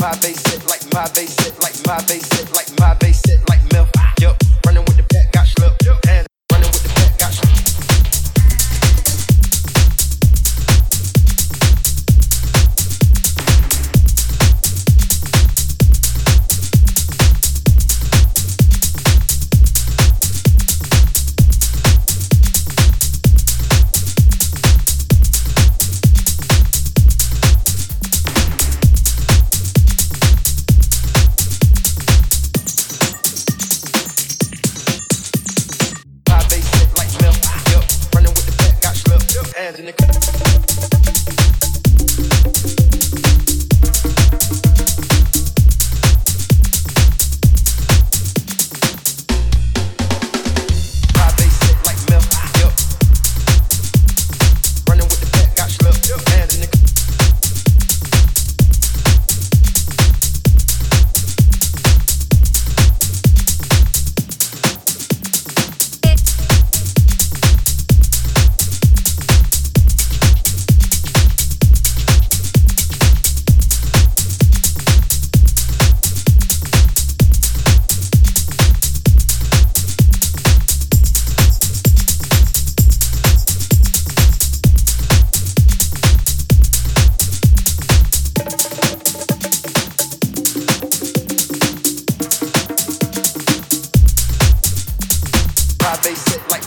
my base hit, like my base hit, like my base hit.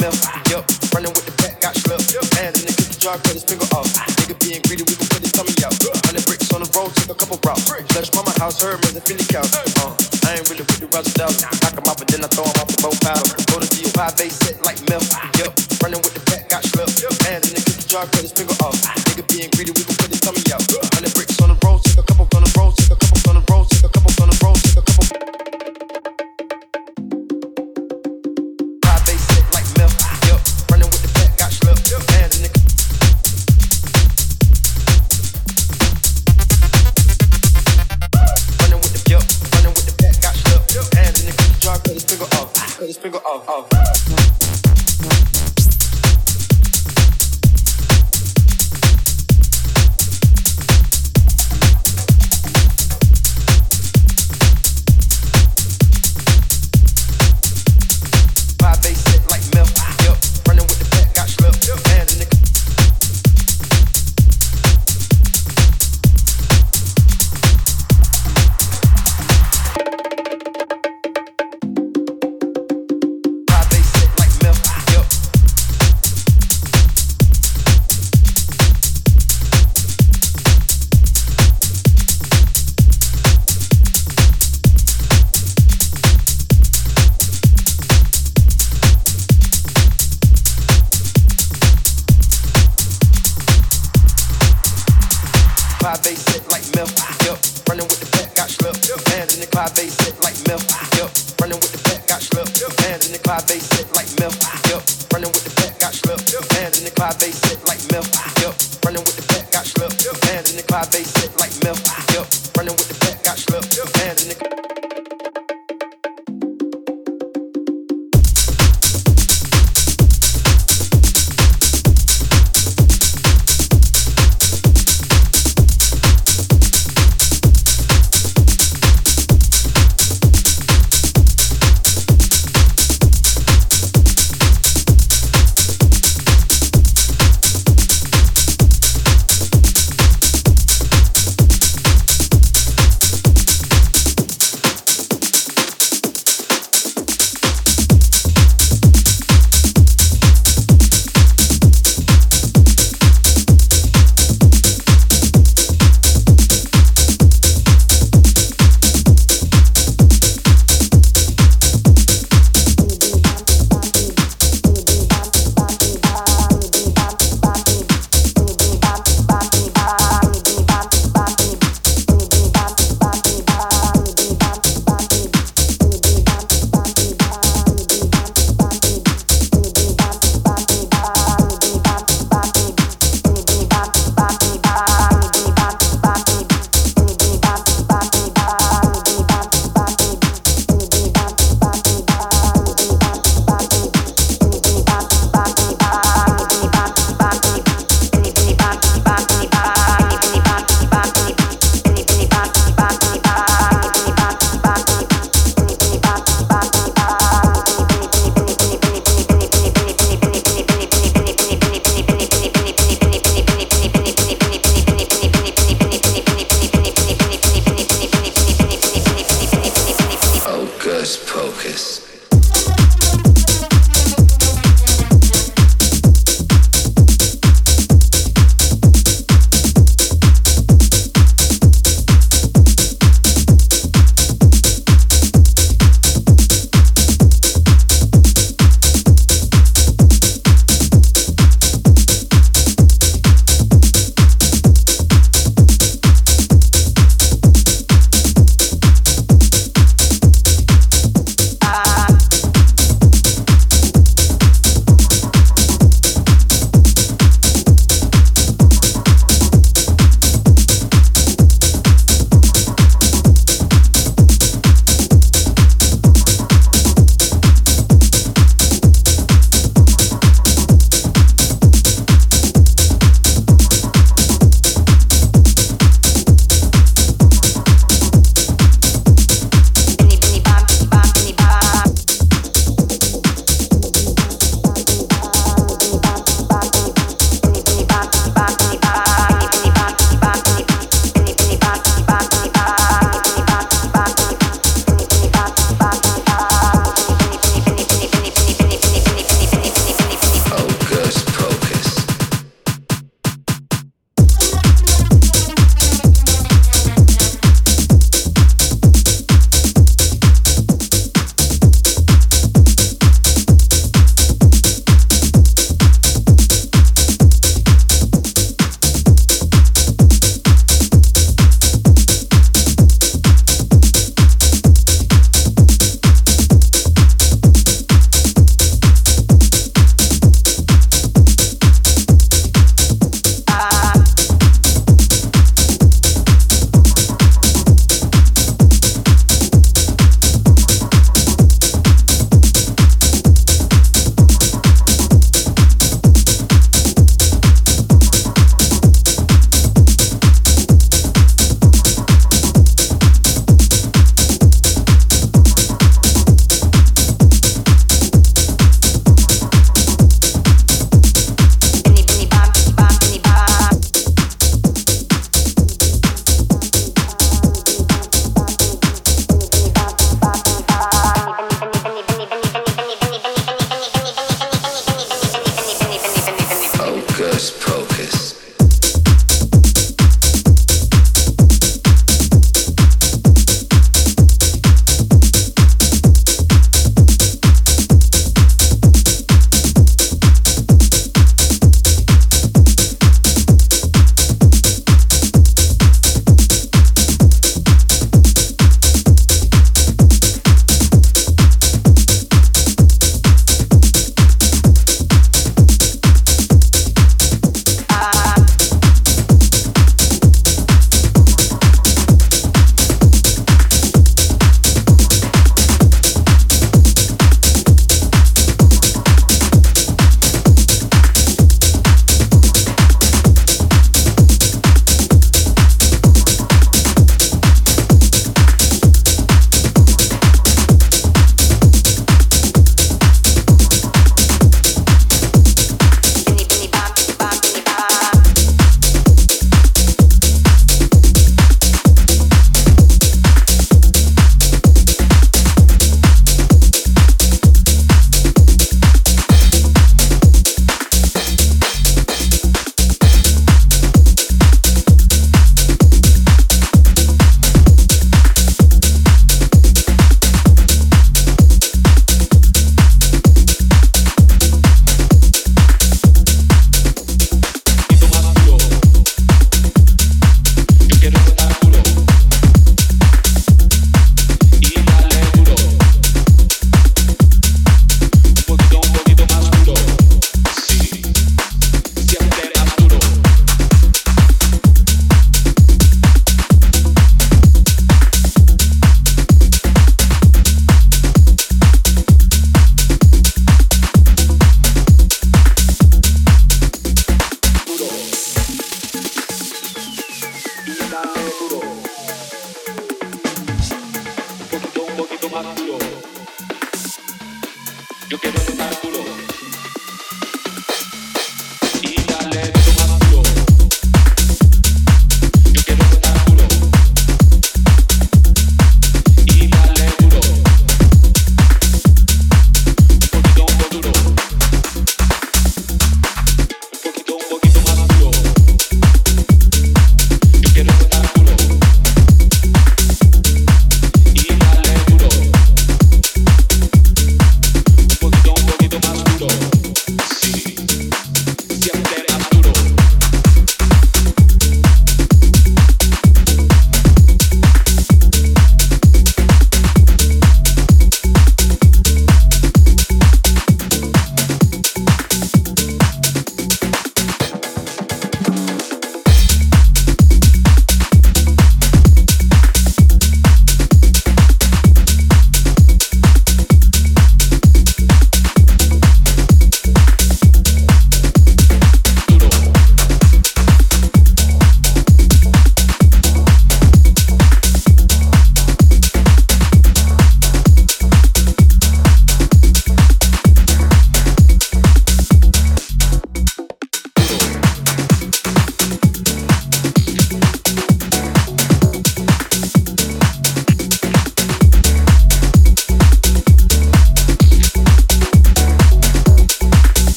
left. Running with the back, got slept. Hands in the cookie jar, cut his finger off. Nigga being greedy, we can put his tummy out. Hundred bricks on the road, took a couple routes. Flush my house, her the Philly. Uh, I ain't really with the Roger Dowd. Knock him but then I throw off the boat paddle. Go to GU, high.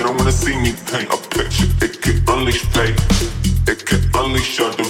They don't wanna see me paint a picture. It can unleash pain. It can unleash your. Divine.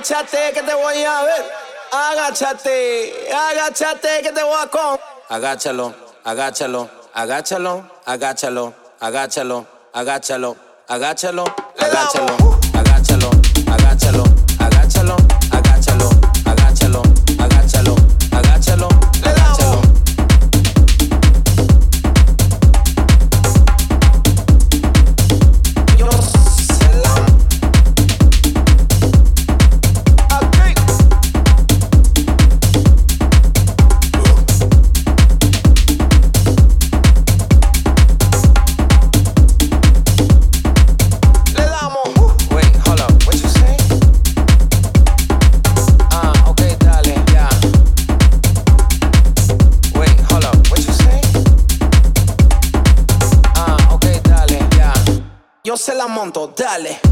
Agáchate que te voy a ver. Agáchate, agáchate que te voy a con. Agáchalo, agáchalo, agáchalo, agáchalo, agáchalo, agáchalo, agáchalo, agáchalo. Dale.